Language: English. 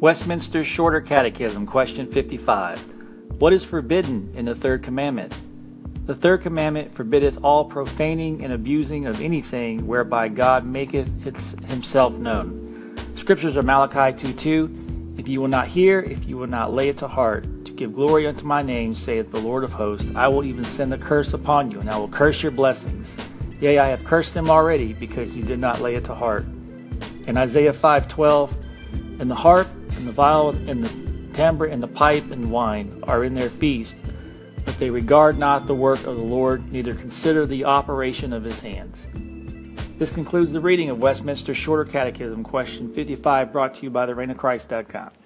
Westminster Shorter Catechism, question 55. What is forbidden in the third commandment? The third commandment forbiddeth all profaning and abusing of anything whereby God maketh himself known. Scriptures are Malachi 2 2. If you will not hear, if you will not lay it to heart, to give glory unto my name, saith the Lord of hosts, I will even send a curse upon you, and I will curse your blessings. Yea, I have cursed them already, because you did not lay it to heart. In Isaiah 5:12, and the harp and the viol and the timbrel and the pipe and wine are in their feast, but they regard not the work of the Lord, neither consider the operation of his hands. This concludes the reading of Westminster Shorter Catechism, question 55, brought to you by the